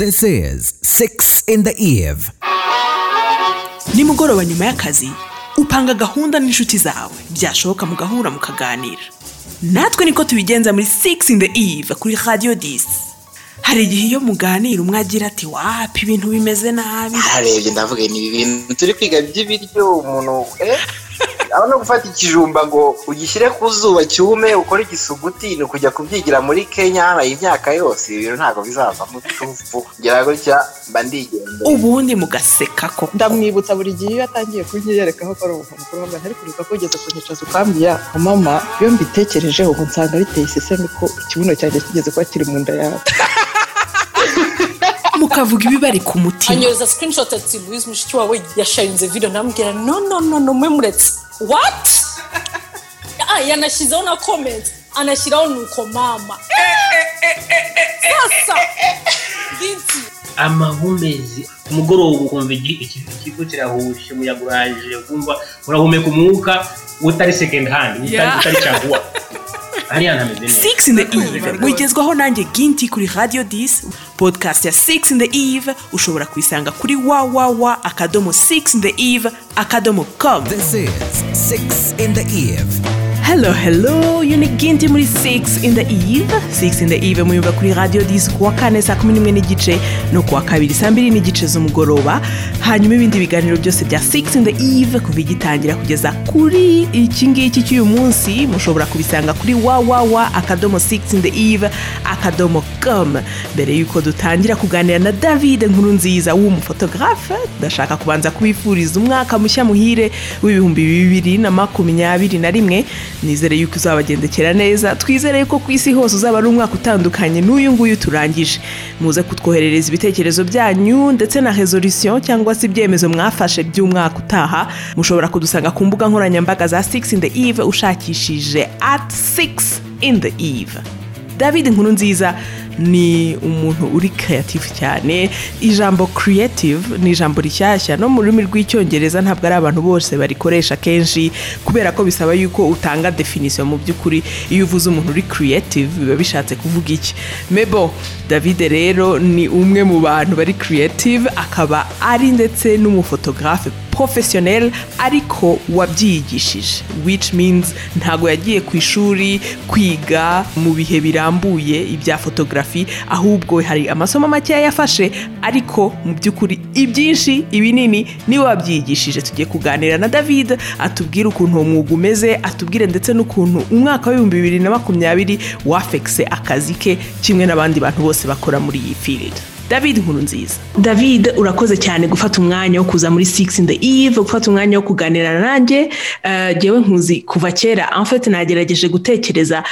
This is Six in the Eve. nimugoroba nyuma y'akazi upanga gahunda n'inshuti zawe. Byashoboka mugahura mukaganira natwe niko tubigenza muri 6 in the eve kuri radio 10 hari igihe iyo muganira umwe agira ati wapi ibintu bimeze nabi. Nararebye ndavuga ni ibi bintu turi kwiga by'ibiryo umuntu eh? Aho no gufata ikijumba ngo ugishyire ku zuba cyume ukore igisuguti ni ukujya kubyigira muri kenya habaye imyaka yose ibi bintu ntabwo bizavamo tuvu ngera gutya mba ndigendera ubundi mugaseka ko ndamwibutsa buri gihe iyo atangiye kunyiyerekaho ko ari umuntu mukuru wambaye ariko uribuka ko ugeze kunyicaza ukambwira mama iyo mbitekerejeho ngo nsanga biteye isesemi ko ikibuno cyanjye kigeze kuba kiri mu nda yawe mukavuga ibibari ku mutima. Anyohereza screenshot ati louise mushiki wawe yasharinze video. Ndamubwira no no no no mwe muretse. What? Ah yanashyizeho na comment anashyiraho nuko mama. Sasa. Binti. Amahumbezi ku mugoroba ukumva ikigo kirahushe umuyaga uraje ukumva urahumeka umwuka utari second hand utari Yeah. utari caguwa hariya ntameze neza. 6 in the eve. Wigezwaho nanjye ginti kuri radio 10 podcast ya 6 in the eve. Ushobora kuyisanga kuri www akadomo 6 in the eve akadomo com. This is Six in the Eve. Hello hello. You ni ginti muri 6 in the eve. 6 in the eve muyumva kuri radio 10 kuwa kane saa kumi n'imwe n'igice no kuwa kabiri. Saa mbiri n'igice z'umugoroba. Hanyuma ibindi biganiro byose bya 6 in the eve kuva igitangira kugeza kuri iki ngiki cy'uyu munsi mushobora kubisanga kuri www akadomo 6 in the eve akadomo com. Mbere y'uko dutangira kuganira na david nkuru nziza w'umufotografe ndashaka kubanza kubifuriza umwaka mushya muhire w'ibihumbi bibiri na makumyabiri na rimwe. Nizere yuko uzabagendekera neza. Twizere yuko ku isi hose uzaba ari umwaka utandukanye n'uyu nguyu turangije. Muze kutwoherereza ibitekerezo byanyu ndetse na resolution cyangwa se ibyemezo mwafashe by'umwaka utaha. Mushobora kudusanga ku mbuga nkoranyambaga za 6 in the eve ushakishije at 6 in the eve. David nkuru nziza ni umuntu uri creative cyane. Ijambo creative ni ijambo rishyashya. No mu rurimi rw'icyongereza ntabwo ari abantu bose barikoresha kenshi kubera ko bisaba yuko utanga definition mu by'ukuri. Iyo uvuze umuntu uri creative biba bishatse kuvuga iki? Mebo david rero ni umwe mu bantu bari creative akaba ari ndetse n'umufotografe professionnel ariko wabyigishije which means ntago yagiye ku ishuri kwiga mu bihe birambuye ibya fotografi ahubwo hari amasomo makeya yafashe ariko mu by'ukuri ibyinshi ibinini ni we wabyigishije. Tugiye kuganira na david atubwire ukuntu uwo mwuga umeze atubwire ndetse n'ukuntu umwaka w'ibihumbi bibiri na makumyabiri wafekise akazi ke kimwe n'abandi bantu bose bakora muri iyi field. David nkuru nziza david urakoze cyane gufata umwanya wo kuza muri 6 in the eve gufata umwanya wo kuganira nanjye. Eh, jyewe nkuzi kuva kera. Fait nagerageje gutekereza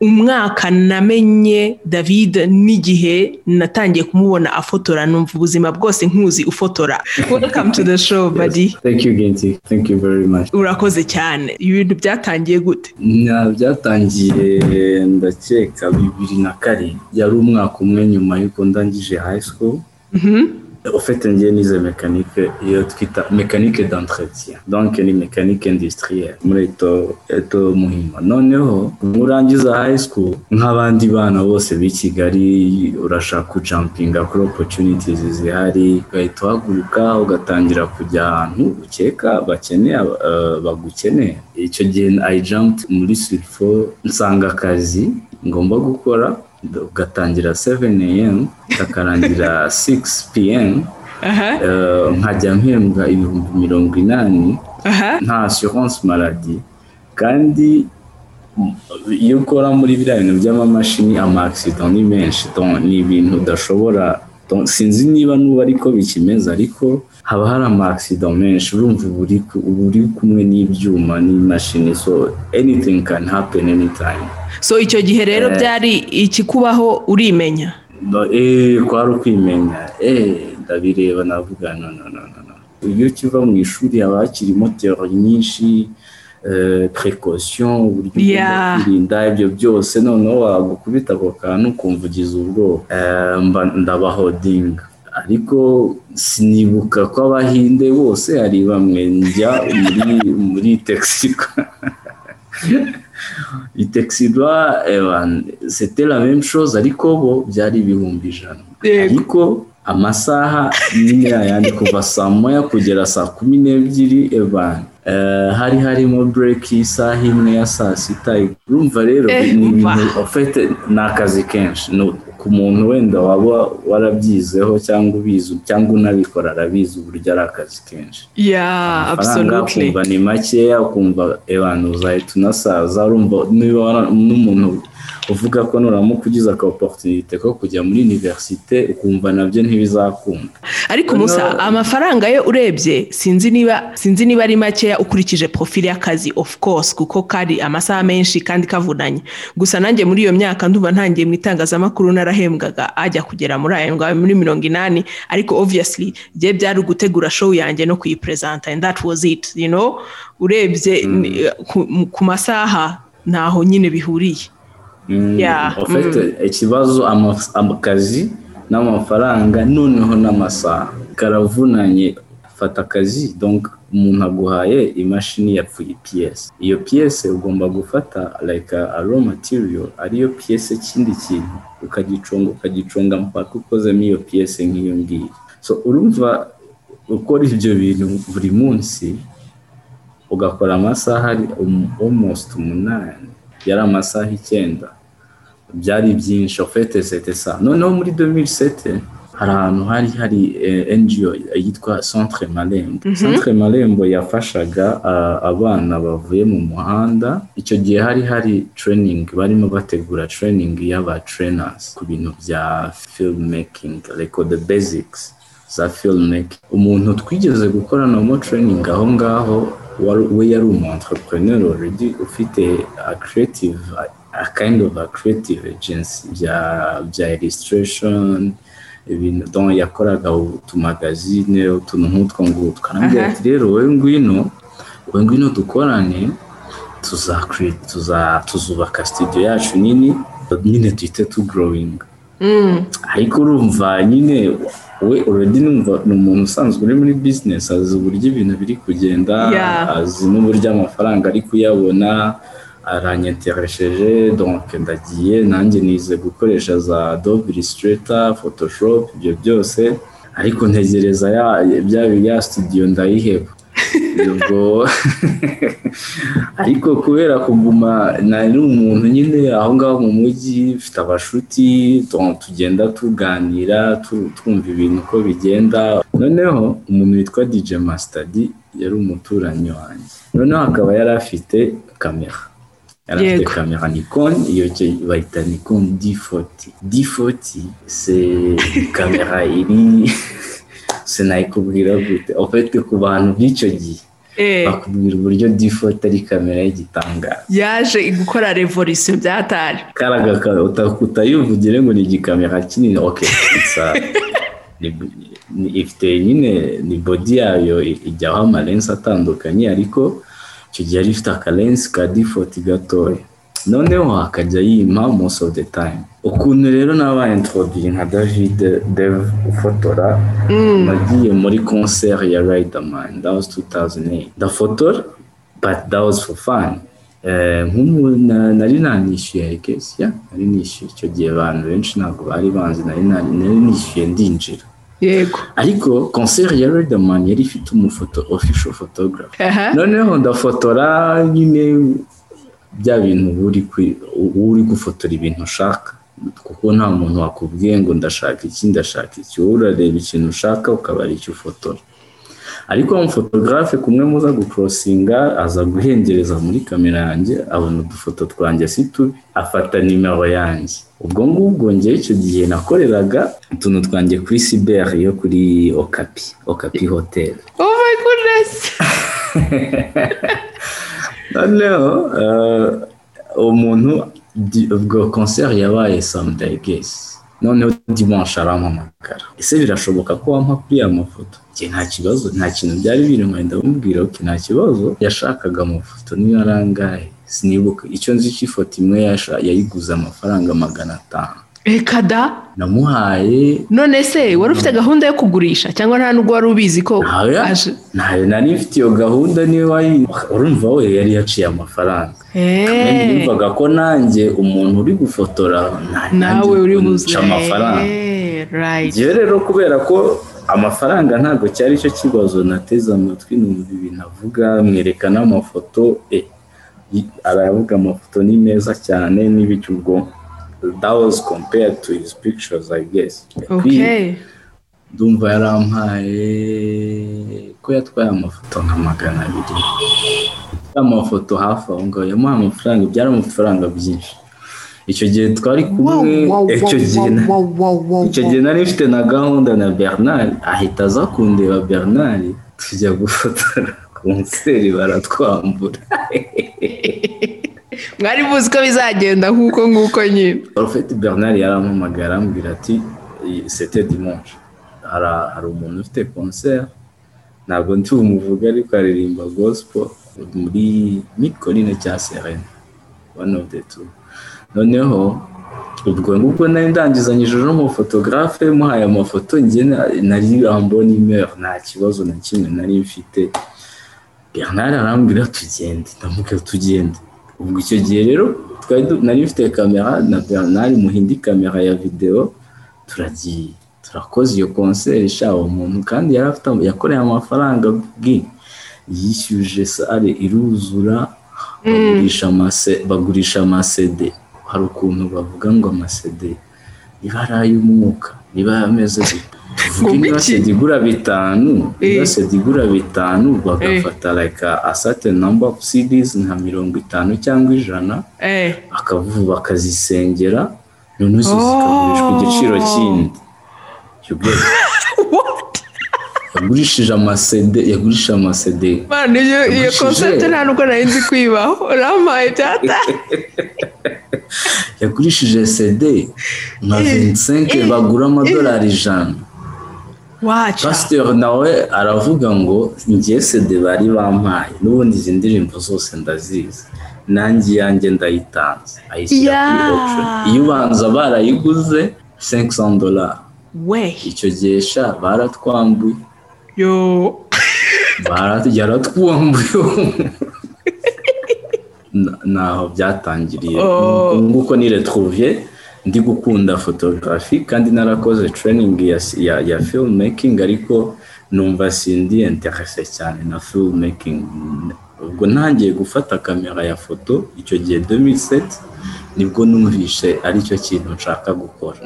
umwaka namenye david n'igihe natangiye kumubona afotora numva ubuzima bwose nkuzi ufotora. Welcome to the show buddy. Thank you, Ginty. Thank you very much. urakoze cyane. Ibintu byatangiye gute? Byatangiye ndakeka bibiri na kane. Yari umwaka umwe nyuma y'uko ndangije high school. Ufite ngiye nize mekanike iyo twita mekanike d'entretien. Donc ni mekanike industrielle. Muri eto muhima. Noneho nurangiza high school nk'abandi bana bose b'i kigali. Urashaka kujampinga kuri opportunities zihari ugahita uhaguruka ugatangira kujya ahantu ukeka bakeneye uh, bagukeneye icyo gihe i jumped muri surfo nsanga akazi ngomba gukora ugatangira 7 am kakarangira 6 pm aha. Eh, nkajya mpembwa ibihumbi mirongo inani nta assurance maladi kandi iyo ukora muri biriya bintu by'amamashini ama accident ni menshi ni ibintu udashobora sinzi niba n'ubu ariko bikimeze ariko haba hari ama accident menshi. Urumva uba uri kumwe n'ibyuma n'imashini so anything can happen anytime. So icyo gihe rero Eh. byari ikikubaho urimenya? Eh, kwari ukwimenya. Eh, ndabireba navuga no no no no iyo ukiva mu ishuri haba hakirimo teori nyinshi precaution uburyo kwirinda ibyo byose. Noneho wagukubita ako kantu ukumva ugize ubwoba. Eh, ndabahodinga ariko sinibuka ko abahinde bose hari bamwe. Njya muri muri texirwa itexirwa c'était la même chose ariko bo byari ibihumbi ijana. Ariko amasaha nyine yayandi kuva saa moya kugera saa kumi n'ebyiri Eh, hari harimo bureki y'isaha imwe ya saa sita. Urumva rero Eh, ni ibintu ufite ni akazi kenshi. Ku muntu wenda waba warabyizeho cyangwa ubizi cyangwa unabikora arabizi uburyo ari akazi kenshi. Amafaranga ukumva ni makeya ukumva ebana uzahita unasaza urumva niba n'umuntu uvuga ko nuramuka ugize aka oporutunite ko kujya muri univerisite ukumva na byo ntibizakunda. Ariko musa amafaranga yo urebye sinzi niba sinzi niba ari makeya ukurikije profile y'akazi of course kuko kari amasaha menshi kandi kavunanye. Gusa nanjye muri iyo myaka ndumva ntangiye mu itangazamakuru narahembwaga ajya kugera muri ayo ngayo muri mirongo inani ariko obviously bye byari ugutegura show yanjye no kuyipresenta and that was it you know? Urebye ni- ku, masaha ntaho nyine bihuriye. Ufite ikibazo ama- akazi n'amafaranga noneho n'amasaha. Karavunanye fata akazi. Donc umuntu aguhaye imashini yapfuye piyese iyo piyese ugomba gufata like a, a raw material ariyo piyese kindi kintu. Ukagiconga ukagiconga mpaka ukozemo iyo piyese nk'iyo ngiyo. So urumva ukora ibyo bintu buri munsi ugakora amasaha ari almost umunani. Yari amasaha icyenda. Byari byinshi ofete sete sa noneho muri 2007 hari ahantu hari hari eh, NGO yitwa Centre Marembo Centre Marembo yafashaga abana bavuye mu muhanda. Icyo gihe hari hari training barimo bategura training y'aba trainers ku bintu bya filmmaking like the basics za filmmaking. Umuntu twigeze gukoranamo training aho ngaho we yari umu entrepreneur already ufite a creative a kind of a creative agency bya bya illustration ibintu donc yakoraga utumagazine utuntu nk'utwo ngutwo arambwira ati rero wowe ngwino wowe ngwino dukorane tuzubaka studio yacu nini nyine duhite tugrowing ariko urumva nyine we numva ni umuntu usanzwe uri muri business azi uburyo ibintu biri kugenda azi n'uburyo amafaranga ari kuyabona aranyeteresheje donc ndagiye nanjye nize gukoresha za Adobe Illustrator Photoshop ibyo byose. Ariko ntegereza ya bya ya studio ndayiheba. Ubwo ariko kubera kuguma nari umuntu nyine aho ngaho mu mujyi mfite abashuti tugenda tuganira tu- twumva ibintu uko bigenda. Noneho umuntu witwa DJ Master yari umuturanyi wanjye. Noneho akaba yari afite kamera. Yari afite kamera Nikon iyo bayita Nikon D40 D40 c'est kamera iri sinayikubwira gute en fait ku bantu b'icyo gihe bakubwira uburyo D40 ari kamera y'igitangaza yaje gukora revolution byatari karaga ka- uta- utayivugire ngo ni igikamera kinini ok it's a- ni- ni- ifite nyine ni body yayo ijyaho amalensi atandukanye ariko icyo gihe yari ifite akalensi ka D40 gatoya. Noneho akajya yima most of the time. Ukuntu rero nabaye introduire nka David Dev ufotora nagiye muri concert ya Riderman that was 2008 ndafotora but that was for fun. Eh, nari nanishyuye kesi ya nari nishyuye icyo gihe abantu benshi ntabwo bari banzi nari na- nari nishyuye ndinjira. Yego. Ariko concert ya Riderman yari ifite umufoto official photographer. Noneho ndafotora nyine bya bintu uri gufotora ibintu ushaka. Kuko nta muntu wakubwiye ngo ndashaka iki ndashaka iki. Wowe urareba ikintu ushaka ukaba ari icyo ufotora. Ariko umufotogarafe kumwe muza gukorosinga aza guhengereza muri kamera yanjye abona udufoto twanjye si tubi afata nimero yanjye. Ubwo ngubwo njye icyo gihe nakoreraga utuntu twanjye kuri siberi yo kuri okapi okapi hoteli oh my goodness! Noneho eh, umuntu ubwo concert yabaye Sunday guess noneho dimanche arampamagara. Ese birashoboka ko wampa kuri aya mafoto? Njye nta kibazo nta kintu byari birimo ndamubwira ok nta kibazo. Yashakaga amafoto niyo arangaye. Sinibuka. Icyo nzi cy'ifoto imwe yayiguze amafaranga magana atanu. Reka da. Namuhaye. None se wari ufite gahunda yo kugurisha cyangwa nta nubwo wari ubizi ko aje? Ntawe nari mfite iyo gahunda ni we wayi urumva we yari yaciye amafaranga. Eh, yumvaga ko nanjye umuntu uri gufotora nawe uri buze. amafaranga. Njyewe rero kubera ko amafaranga ntabwo cyari cyo kibazo nateze amatwi numva ibintu avuga mwereka n'amafoto eh, aravuga amafoto ni meza cyane n'ibiki ubwo that was compared to his pictures I guess. Okay. ndumva yarampaye ko yatwaye amafoto nka magana abiri. Amafoto hafi aho ngaho yamuha amafaranga byari amafaranga byinshi. Icyo gihe twari kumwe icyo gihe icyo gihe nari mfite na gahunda na bernard ahita aza kundeba bernard tujya gufotora. Konseri baratwambura. mwari muzi ko bizagenda nk'uko nk'uko nyine. Prophet Bernard yarampamagara arambwira ati sete dimanche. Hari umuntu ufite concert. Ntabwo ndi bumuvuga ariko aririmba gospel muri mikorine cya serene one of the two. Noneho ubwo ngubwo nari ndangizanyije n'umufotogarafe muhaye amafoto njye na- nari ambona imeri nta kibazo na kimwe nari mfite. Bernard arambwira tugende. Ndamubwira tugende. Ubwo icyo gihe rero twari nari mfite kamera na Bernard muhindi kamera ya videwo turagiye turakoze iyo konseri ishaka umuntu kandi yari afite yakoreye amafaranga bwi yishyuje sale iruzura bagurisha amase bagurisha amasede hari ukuntu bavuga ngo amasede niba ari ay'umwuka niba ameze gute? Igura bitanu niba Eh. igura bitanu bagafata like a, certain number of CDs nka mirongo itanu cyangwa ijana eh. bakavu bakazisengera noneho zo zikagurishwa igiciro kindi. Yagurishije amasede yagurishije amasede iyo concept nta nubwo nari nzi kwibaho. Urampaye byata yagurishije sede nka 25 bagura amadolari ijana. Pasiteri nawe aravuga ngo njye sede bari bampaye n'ubundi izi ndirimbo zose ndazizi. Nanjye iyanjye ndayitanze. Ayishyira kuri auction iyo ubanza barayiguze 500 dolari we icyo gihe sha baratwambuye. Yo. Yaratwambuye. Na- naho byatangiriye. Oh. nguko ni retrouvier. Ndi gukunda photography kandi narakoze training ya, ya, ya filmmaking ariko numva sindi interese cyane na filmmaking. Ubwo ntangiye gufata kamera ya foto icyo gihe 2007 ni bwo numvishe ari cyo kintu nshaka gukora.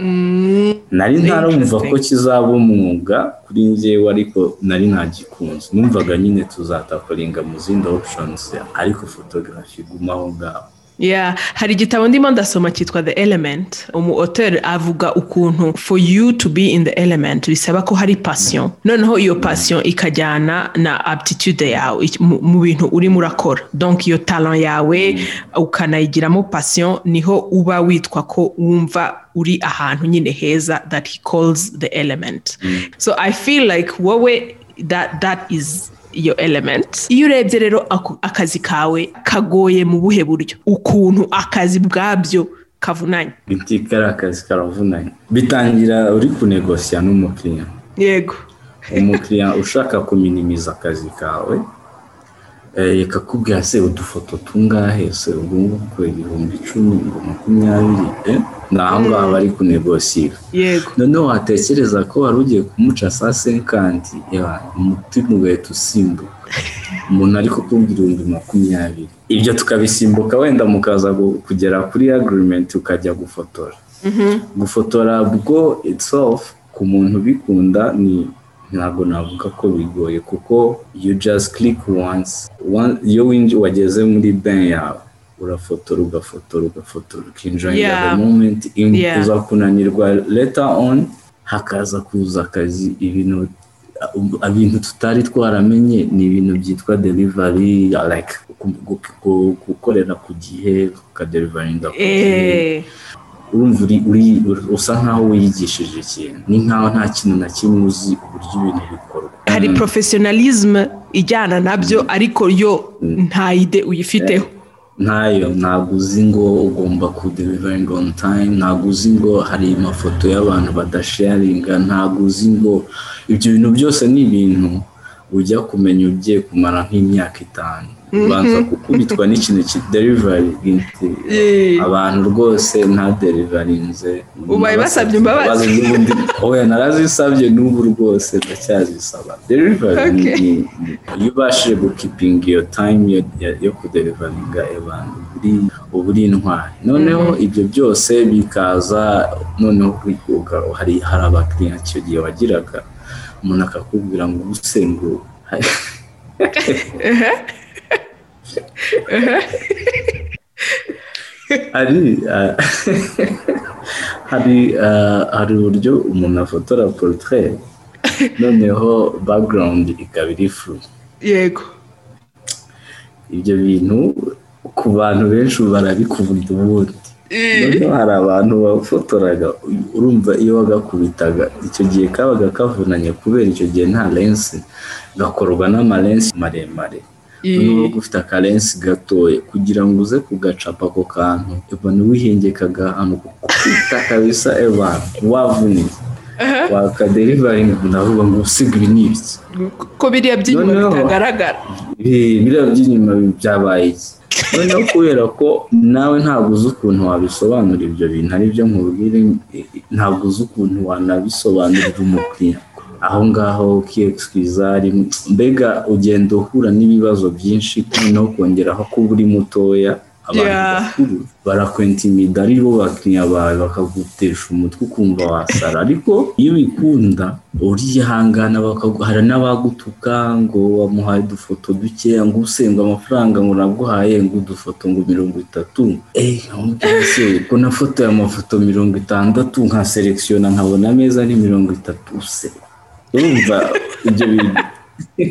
Nari ntarumva ko kizaba umwuga kuri njyewe ariko nari ntagikunze. Numvaga nyine tuzatakoringa mu zindi options ariko photography iguma aho ngaho. Yeah. hari igitabo ndimo ndasoma cyitwa the element. Umu auteur avuga ukuntu for you to be in the element bisaba ko hari passion. Noneho iyo passion ikajyana na aptitude yawe mu bintu urimo urakora. Donc iyo talent yawe ukanayigiramo passion ni ho uba witwa ko wumva uri ahantu nyine heza that he calls the element. So i feel like wowe that, that is iyo element iyo urebye rero akazi kawe kagoye mu buhe buryo? Ukuntu akazi bwabyo kavunanye? Itika ari akazi karavunanye. Bitangira uri kunegosiya n'umukiriya. Yego. Umukiriya ushaka kuminimiza akazi kawe eh, kakubwira se udufoto tungahe? Se ubwo ngubwo ibihumbi icumi ngo makumyabiri eh? ni aho ngaho bari kunegosira. Noneho watekereza ko wari ugiye kumuca saa senkanti umutima ugahita usimbuka umuntu ari kukubwira ibihumbi makumyabiri. Ibyo tukabisimbuka wenda mukaza kugera kuri agreement ukajya gufotora. Gufotora bwo itself ku muntu ubikunda ni ntabwo navuga ko bigoye kuko you just click once. Iyo winji wageze muri ben yawe urafotora ugafotora ugafotora. Ukinjoyinga the moment uza kunanirwa later on hakaza kuza akazi. Ibintu ibintu tutari twaramenye ni ibintu byitwa delivery like gu- gu- gu- gukorera ku gihe ukaderivaringa ku gihe urumva uri, usa nkaho wiyigishije ikintu. Ni nkaho nta kintu na kimwe uzi uburyo ibintu bikorwa. Hari professionalism ijyana na byo ariko yo nta ide uyifiteho. Ntayo ntabwo uzi ngo ugomba kudelivaringa on time. Ntabwo uzi ngo hari amafoto y'abantu badasharinga ntabwo uzi ngo ibyo bintu byose ni ibintu ujya kumenya ugiye kumara nk'imyaka itanu. Ubanza gukubitwa n'ikintu kiderivaringi Eh. abantu rwose ntaderivarinze Ubaye basabye imbabazi. n'ubundi. Oya narazisabye n'ubu rwose ndacyazisaba. Derivaringi iyo ubashije gukipinga iyo time yo- kuderivaringa abantu uba uri intwari. Noneho ibyo byose bikaza noneho kwikuga hari hari abakiriya icyo gihe wagiraga. Umuntu akakubwira ngo ngo. hari ah, hari ah, hari uburyo umuntu afotora portrait. Noneho background ikaba iri furu yego. Ibyo bintu ku bantu benshi ubu barabikubita ubundi. Noneho hari abantu bafotoraga urumva iyo wagakubitaga icyo gihe kabaga kavunanye kubera icyo gihe nta lensi gakorwa n'amalensi maremare. Noneho ufite akalensi gatoya kugira ngo uze kugacapa ako kantu ubona wihengekaga ahantu kukubita kabisa ebana wavunitse wakaderivaringa ndavuga ngo usiga ibi ni ibiki ko biriya by'inyuma bitagaragara. Biriya by'inyuma byabaye iki? Noneho kubera ko nawe ntabwo uzi ukuntu wabisobanura ibyo bintu. Ari byo nkubwire ntabwo uzi ukuntu wanabisobanurira umukiriya. Aho ngaho ukiyekisikiza rimwe mbega ugenda uhura n'ibibazo byinshi noneho kongeraho kuba uri mutoya. Abantu bakuru barakwentimida ari bo bakiriya bawe bakagutesha umutwe ukumva wasara. Ariko iyo ubikunda urihangana hari n'abagutuka ngo wamuhaye udufoto dukeya ngo usenga amafaranga ngo naguhaye ngo udufoto ngo mirongo itatu. Eh ko nafotoye amafoto mirongo itandatu nka selekisiona nkabona ameza ni mirongo itatu. Se urumva ibyo bintu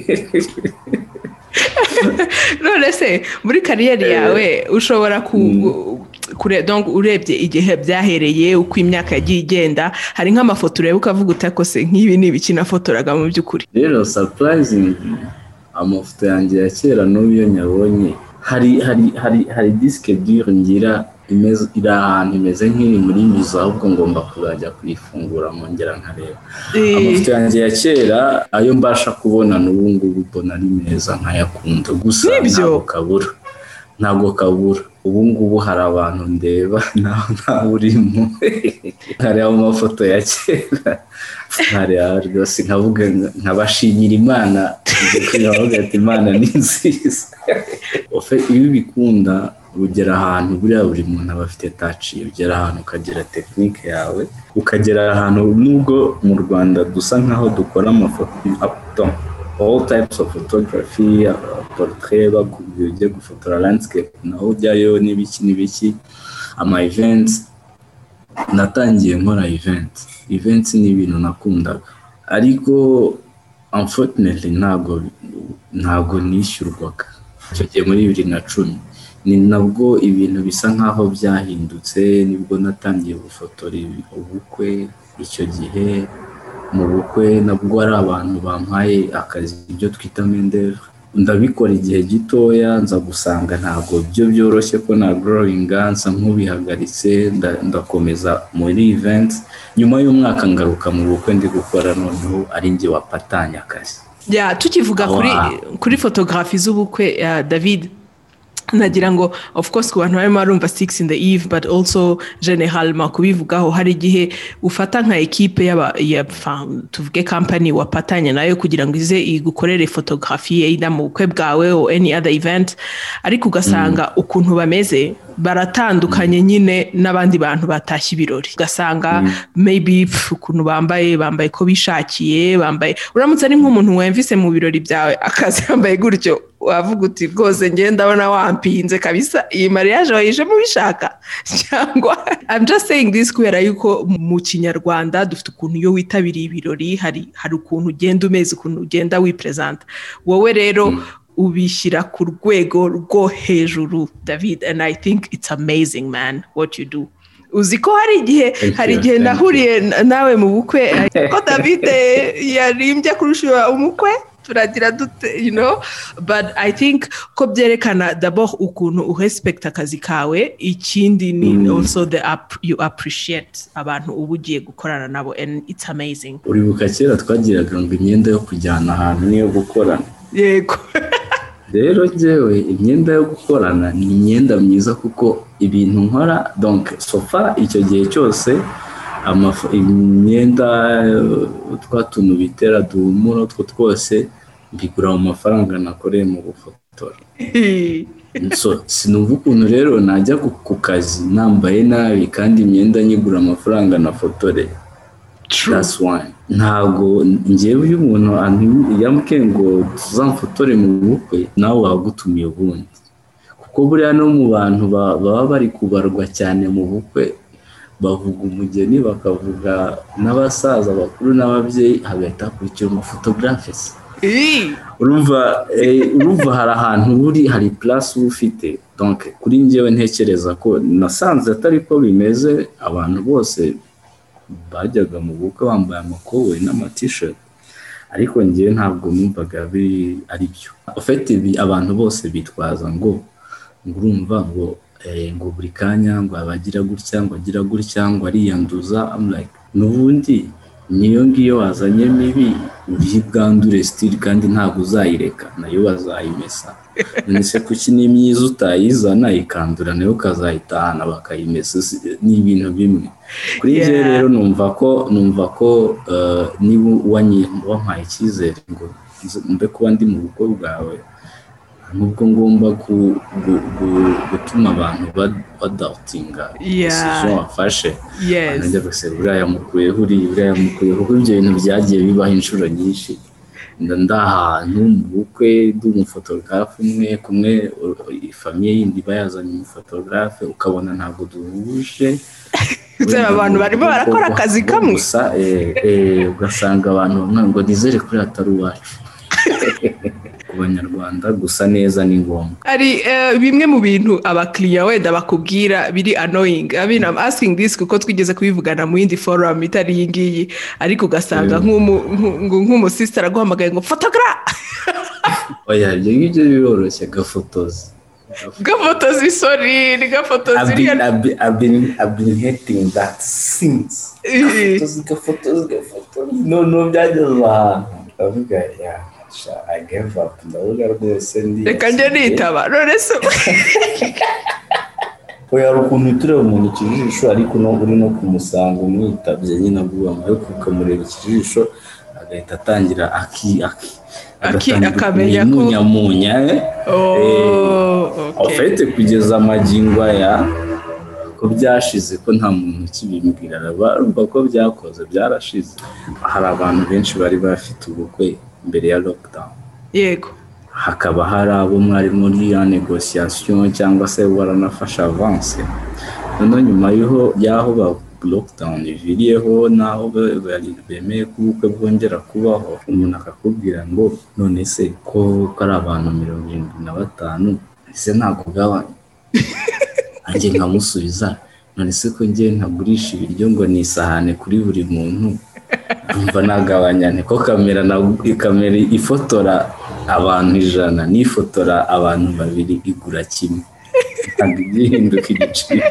none se muri kariyeri yawe ushobora ku kure donc urebye igihe byahereye uko imyaka yagiye igenda. Hari nk'amafoto ureba ukavuga utako se nk'ibi ni ibiki nafotoraga mu by'ukuri? Rero surprising amafoto yanjye ya kera n'ubu iyo nyabonye. Hari hari hari hari disike dure ngira iri ahantu imeze nk'iri muri mizo ahubwo ngomba kuzajya kuyifungura nkongera nkareba. Eh. amafoto yanjye ya kera ayo mbasha kubona n'ubu ngubu mbona ari meza nkayakunda gusa ntabwo kabura. Ntabwo kabura. Ubu ngubu hari abantu ndeba nawe urimo. Nkareba amafoto ya kera. Nkareba rwose nkavuga nkabashimira imana. Nkavuga ati imana ni nziza. Iyo ubikunda ugera ahantu buriya buri muntu aba afite taci ugera ahantu ukagira tekinike yawe ukagera ahantu nubwo mu rwanda dusa nkaho dukora amafoto all types of photography uh, portrait bakubwiye ugiye gufotora landscape. Naho ujyayo n'ibiki n'ibiki ama events. Natangiye nkora event. Events ni ibintu nakundaga ariko unfortunately ntabwo ntabwo nishyurwaga icyo gihe muri bibiri na cumi. Ni nabwo ibintu bisa nkaho byahindutse ni bwo natangiye gufotora ubukwe. Icyo gihe mu bukwe nabwo hari abantu bampaye akazi ibyo twita mendeve ndabikora igihe gitoya nza gusanga ntabwo byo byoroshye ko na gorowinga nsa nk'ubihagaritse nda- ndakomeza muri event nyuma y'umwaka ngaruka mu bukwe ndi gukora noneho ari njye wapatanye akazi. Tukivuga kuri fotografi z'ubukwe ya david. Nagira ngo of course ku bantu barimo barumva six in the eve but also generalma kubivugaho hari igihe ufata nka ekipe tuvuge company wapatanye na yo kugira ngo ize igukorere fotografi either mu bukwe bwawe or any other event ariko ugasanga ukuntu bameze baratandukanye nyine n'abandi bantu batashye ibirori. Ugasanga maybe pf, ukuntu bambaye bambaye ko bishakiye bambaye uramutse ari nk'umuntu wemvise mu birori byawe akazi yambaye gutyo wavuga uti rwose ngenda ndabona wampinze kabisa. Iyi mariage wayijemo ubishaka cyangwa I'm just saying this kubera yuko mu kinyarwanda dufite ukuntu iyo witabiriye ibirori hari hari ukuntu ugenda umeze ukuntu ugenda wipresenta wowe rero ubishyira ku rwego rwo hejuru david and i think it's amazing man what you do. Uzi ko hari igihe hari igihe nahuriye na- nawe mu bukwe? Ko david yarimbye kurusha umukwe? Turagira dute you know? But i think ko byerekana d'abord ukuntu urespekta akazi kawe ikindi ni also the app you appreciate abantu uba ugiye gukorana nabo and it's amazing. Uribuka kera twagiraga ngo imyenda yo kujyana ahantu niyo gukorana. Yego. Rero njyewe imyenda yo gukorana ni imyenda myiza kuko ibintu nkora donc sofa icyo gihe cyose imyenda twa tuntu bitera duhumura utwo twose mbigura mu mafaranga nakoreye mu gufotora. Sinumva ukuntu rero najya ku kazi nambaye nabi kandi imyenda nyigura amafaranga nafotoreye. That's why. Ntabwo ngewe iyo umuntu yambwiye ngo tuzamfotore mu bukwe nawe wagutumiye ubundi. Kuko buriya no mu bantu ba- baba bari kubarwa cyane mu bukwe bavuga umugeni bakavuga n'abasaza bakuru n'ababyeyi hagahita hakurikira umufotogarafe se. Ih, urumva eh, urumva hari ahantu uri hari place uba ufite. Kuri njyewe ntekereza ko nasanze atari ko bimeze abantu bose bajyaga mu bukwe bambaye amakoboyi n'amatisheti ariko njyewe ntabwo numvaga ari byo. Ufite abantu bose bitwaza ngo ngo urumva ngo eh, ngo buri kanya ngo abagira gutya ngo agira gutya ngo ariyanduza. Like n'ubundi niyo ngiyo wazanye mibi uyibwandure sitiri kandi ntabwo uzayireka. Nayo bazayimesa. None se kuki ni myiza utayizana ikandura na yo ukazayitahana bakayimesa? Ni ibintu bimwe. Kuri Yeah. rero numva ko numva ko eh, niba wampaye icyizere ngo mbe kuba ndi mu bukwe bwawe nubwo ngomba gutuma abantu ba- badawutinga Yeah. decision wafashe? Nanjye gusa buriya yamukuyeho uriya buriya yamukuyeho kuko ibyo bintu byagiye bibaho inshuro nyinshi. Ndi ahantu mu bukwe ndi umufotogarafe umwe kumwe famiye yindi iba yazanye umufotogarafe ukabona ntabwo duhuje. Abantu barimo barakora akazi kamwe. gusa eh, eh, ugasanga abantu bamwe ngo nizere kuri atari uwacu. ku banyarwanda gusa neza ni ngombwa hari eh, bimwe mu bintu abakiriya wenda bakubwira biri annoying I mean, I'm asking this kuko twigeze kubivugana mu yindi forum itari iyi ngiyi ariko ugasanga Mm. nk'umu- nk'u- nk'umusisitara aguhamagaye ngo fotogara oya ibyo ngibyo biroroshye gafotozi gafotozi sorry ni gafotozi iriya that since. Eh. Gafotozi, gafotozi, gafotozi. Noneho byageze ahantu. Ndavuga, yeah, Ndavuga rwose reka njye nitaba none se Oya, hari ukuntu utureba umuntu ikijisho ariko uri no kumusanga umwitabye nyine aguha amaboko ukamureba ikijisho agahita atangira aki aki. Akamenya ko- kumunyamunya eh. oh okay. Ofete kugeza amagingo aya ko byashize ko nta muntu ukibimbwira barumva ko byakoze byarashize. Hari abantu benshi bari bafite ubukwe. Mbere ya lockdown. Yego. Hakaba hari abo mwari muri ya negosiyasiyo cyangwa se waranafashe avanse noneho nyuma y'aho ba lockdown iviriyeho n'aho bemeye ko ubukwe bwongera kubaho umuntu akakubwira ngo none se ko ari abantu mirongo irindwi na batanu ese ntabwo ugabanya nanjye nkamusubiza none se ko njye ntagurisha ibiryo ngo ni isahane kuri buri muntu? Numva nagabanya nti ko kamera na kamera ifotora abantu ijana n'ifotora abantu babiri igura kimwe ntabwo ijya ihinduka igiciro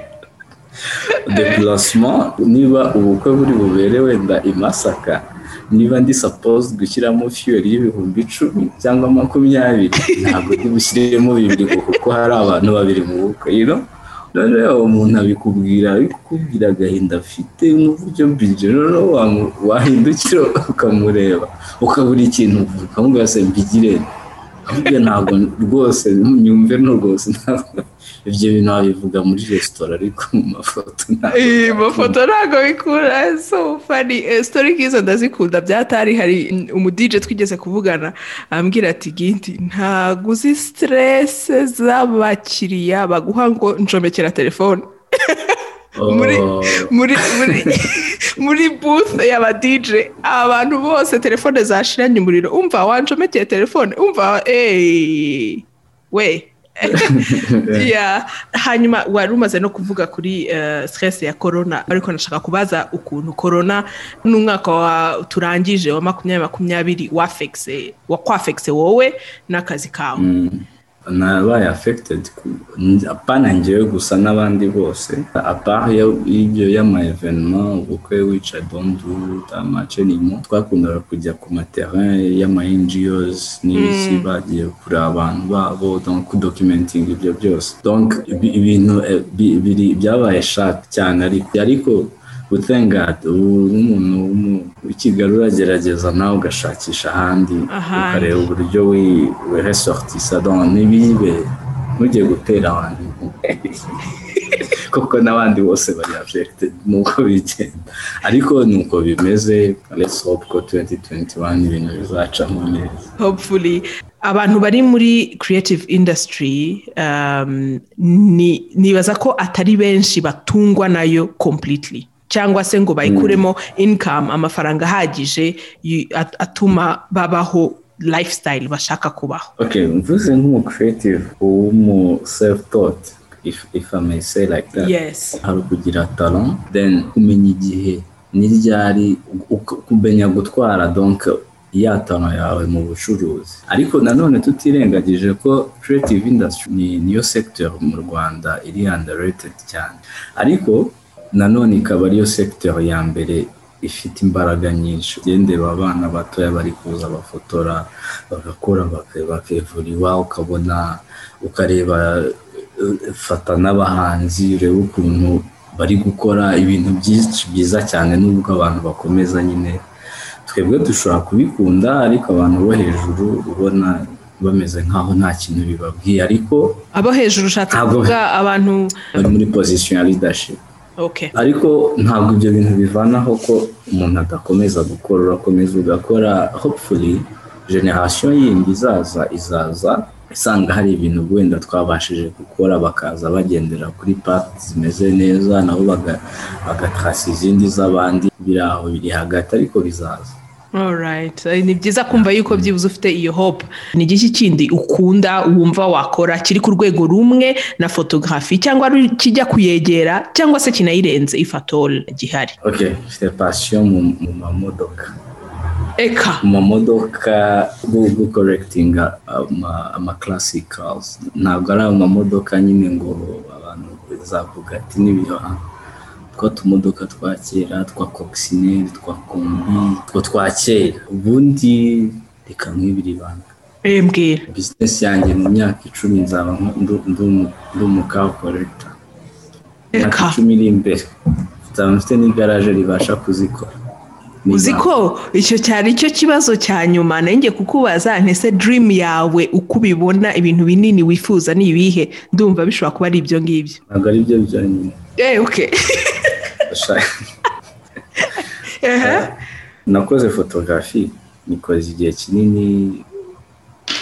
depulasement niba ubukwe buri bubere wenda i masaka niba ndi suppose gushyiramo fuel y'ibihumbi icumi cyangwa makumyabiri ntabwo ndi bushyiremo bibiri kuko hari abantu babiri mu bukwe you know? Noneho umuntu abikubwira abikubwira agahinda afite n'uburyo mbije noneho wahindukira ukamureba ukabura ikintu ukamubwira se mbigire. Ntabwo rwose nyumve no rwose ntabwo. Ibyo bintu wabivuga muri resitora ariko mu mafoto ntabwo mafoto ntabwo bikura so funny. Eh, story nk'izo ndazikunda. Byatari hari umudije twigeze kuvugana ambwira ati ginti ntabwo uzi stress z'abakiriya baguha ngo ncomekera telefone. Muri Oh. muri muri muri booth y'aba DJ abantu bose telefone zashiranye umuriro. Umva wancomekeye telefone? Umva eh we. hanyuma wari umaze no kuvuga kuri eh, stress ya corona ariko nashaka kubaza ukuntu corona n'umwaka wa turangije wa makumyabiri makumyabiri wafekse wakwafekse wowe n'akazi kawe. Nabaye affected ku- apana njyewe gusa n'abandi bose. Apart yo- y'ibyo y'ama evenement ubukwe wica dondu amacenimo twakundaga kujya ku materin y'ama NGOs n'ibiki bagiye kureba abantu babo donc kudocumenting ibyo byose. Ibintu eh, byabaye sharp cyane ariko ariko utengad ubu nk'umuntu w'ikigali uragerageza nawe ugashakisha ahandi ukareba uburyo wi- wiresortisa donc ntibibe ntujye gutera abantu kuko n'abandi bose bari affected nuko bigenda. Ariko nuko bimeze let's hope ko 2021 ibintu bizacamo neza. Hopefully. Abantu bari muri creative industry um, ni- nibaza ko atari benshi batungwa na yo completely. Cyangwa se ngo bayikuremo income amafaranga ahagije atuma babaho lifestyle bashaka kubaho. Okay mvuze nk'umu creative uw'umu self taught if, if I may say like that. Yes. Hari ukugira talent then kumenya igihe n'iryari kumenya gutwara donc ya talent yawe mu bucuruzi. Ariko nanone tutirengagije ko creative industry ni niyo sector mu Rwanda iri underrated cyane. Ariko nanone ikaba ariyo sector ya mbere ifite imbaraga nyinshi. Ugendera abana batoya bari kuza bafotora bagakora bake- bakevuriwa ukabona ukareba fata n'abahanzi urebe ukuntu bari gukora ibintu byinshi byiza cyane nubwo abantu bakomeza nyine. Twebwe dushobora kubikunda ariko abantu bo hejuru ubona bameze nk'aho nta kintu bibabwiye. Ariko abo hejuru ushatse kuvuga abantu bari muri position ya okay ariko ntabwo ibyo bintu bivanaho ko umuntu adakomeza gukora urakomeza ugakora hopefully generation yindi izaza izaza isanga hari ibintu wenda twabashije gukora bakaza bagendera kuri path zimeze neza nabo baga- bagatrasa izindi z'abandi biri aho biri hagati ariko bizaza. Ni byiza kumva yuko byibuze ufite iyo hope. Ni igiki kindi ukunda wumva wakora? Kiri ku rwego rumwe na fotografi cyangwa kijya kuyegera cyangwa se kinayirenze ifatol gihari? Mfite passion mu, mamodoka. Eka. Mu mamodoka go gukorekitinga ama, ama classic cars ntabwo ari amamodoka nyine ngo abantu bazavuga ati n'ibiyoha twa tumodoka twa kera twa kokisineri twa kombi two twa kera. Ubundi reka nk'ibiri banga Eh, mbwira. Bizinesi yanjye mu myaka icumi nzaba ndi umukawu korekita imyaka icumi iri imbere nzaba mfite n'igaraje ribasha kuzikora. Uzi ko icyo cyari cyo kibazo cya nyuma? Nanjye kukubaza ntese dream yawe uko ubibona ibintu binini wifuza ni ibihe? Ndumva bishobora kuba ari ibyo ngibyo. Ntabwo ari byo byonyine. Eh okay. Ndashaka- Ehe. nakoze fotografi nikoze igihe kinini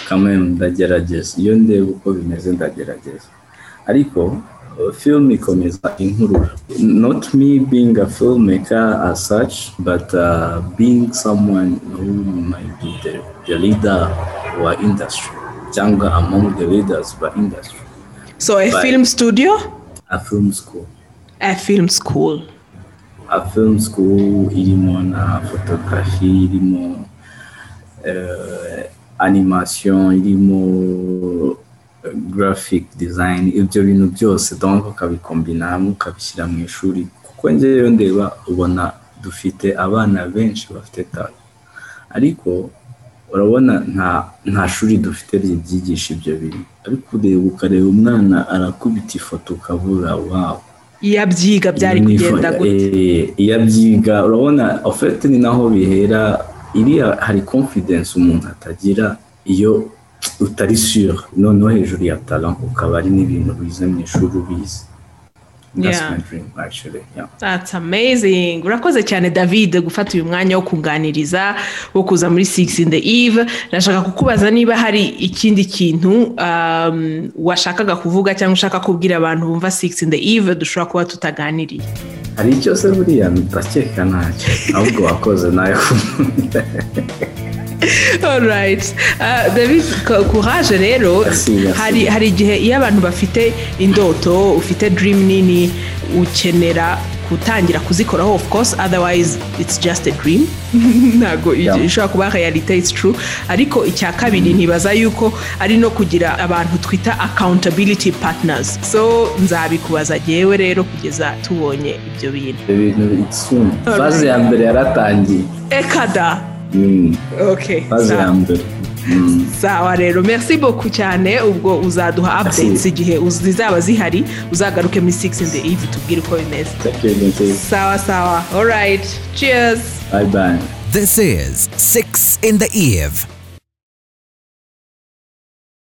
kamwe ndagerageza. Iyo ndeba uko bimeze ndagerageza. Ariko film ikomeza inkurura not me being a filmmaker as such but uh, being someone who might be the, the leader wa industry. Cyangwa among the leaders ba industry. So a By film studio? A film school. A film school film school irimo na photography irimo eh, animation irimo graphic design ibyo bintu byose. Donc ukabikombina hamwe ukabishyira mu ishuri. Kuko ngewe ndeba ubona dufite abana benshi bafite talent. Ariko urabona nta nta shuri dufite ribyigisha ibyo bintu. Ariko ureba ukareba umwana arakubita ifoto ukabura wawu iyo abyiga byari kugenda gute? eh, iyo abyiga urabona ofete ni naho bihera. Iriya hari confidence umuntu atagira iyo utari sure noneho hejuru ya talent ukaba ari n'ibintu bize mu ishuri ubizi. Yeah. my dream actually yeah. That's amazing. Urakoze cyane David gufata uyu mwanya wo kunganiriza wo kuza muri Six in the Eve. Nashaka kukubaza niba hari ikindi kintu um, washakaga kuvuga cyangwa ushaka kubwira abantu bumva Six in the Eve dushobora kuba tutaganiriye. hari icyo se buriya ndakeka ntacyo ahubwo wakoze na yo alright Uh, david co- courage rero. Hari hari igihe iyo abantu bafite indoto ufite dream nini ukenera gutangira kuzikoraho of course otherwise it's just a dream. Ntabwo ishobora kuba realite it's true. Ariko icya kabiri ntibaza yuko ari no kugira abantu twita accountability partners. So nzabikubaza jyewe rero kugeza tubonye ibyo bintu. Ibintu itsumi faze ya mbere yaratangiye. Ekada. Mm, okay ya sawa. Mm. sawa rero merci beaucoup cyane ubwo uzaduha updates igihe zizaba zihari uzagaruke muri 6 in the eve tubwire uko bimeze Thank you, thank you. sawa sawa alright cheers Bye bye. This is Six in the Eve.